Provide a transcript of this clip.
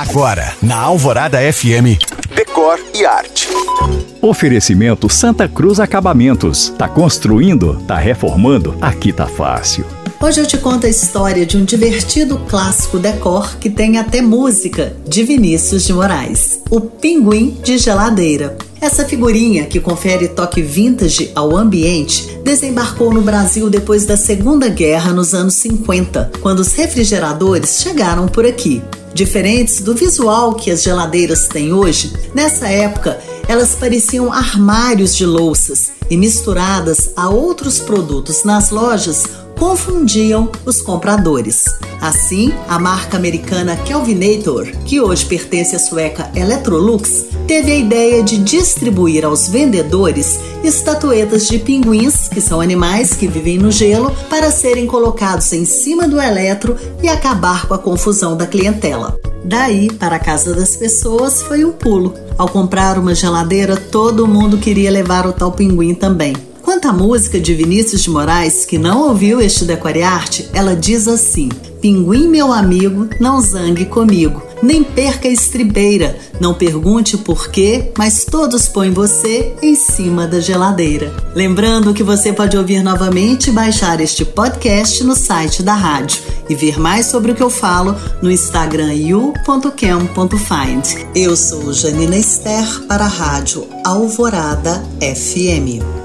Agora, na Alvorada FM, Decor e Arte. Oferecimento Santa Cruz Acabamentos. Tá construindo? Tá reformando? Aqui tá fácil. Hoje eu te conto a história de um divertido clássico decor que tem até música, de Vinícius de Moraes. O Pinguim de Geladeira. Essa figurinha, que confere toque vintage ao ambiente, desembarcou no Brasil depois da Segunda Guerra nos anos 50, quando os refrigeradores chegaram por aqui. Diferentes do visual que as geladeiras têm hoje, nessa época elas pareciam armários de louças e misturadas a outros produtos nas lojas confundiam os compradores. Assim, a marca americana Kelvinator, que hoje pertence à sueca Electrolux, teve a ideia de distribuir aos vendedores estatuetas de pinguins, que são animais que vivem no gelo, para serem colocados em cima do eletro e acabar com a confusão da clientela. Daí, para a casa das pessoas, foi um pulo. Ao comprar uma geladeira, todo mundo queria levar o tal pinguim também. À música de Vinícius de Moraes, que não ouviu este Decore Arte, ela diz assim: Pinguim, meu amigo, não zangue comigo, nem perca a estribeira, não pergunte por quê, mas todos põem você em cima da geladeira. Lembrando que você pode ouvir novamente e baixar este podcast no site da rádio e ver mais sobre o que eu falo no Instagram you.cam.find. Eu sou Janina Esther para a rádio Alvorada FM.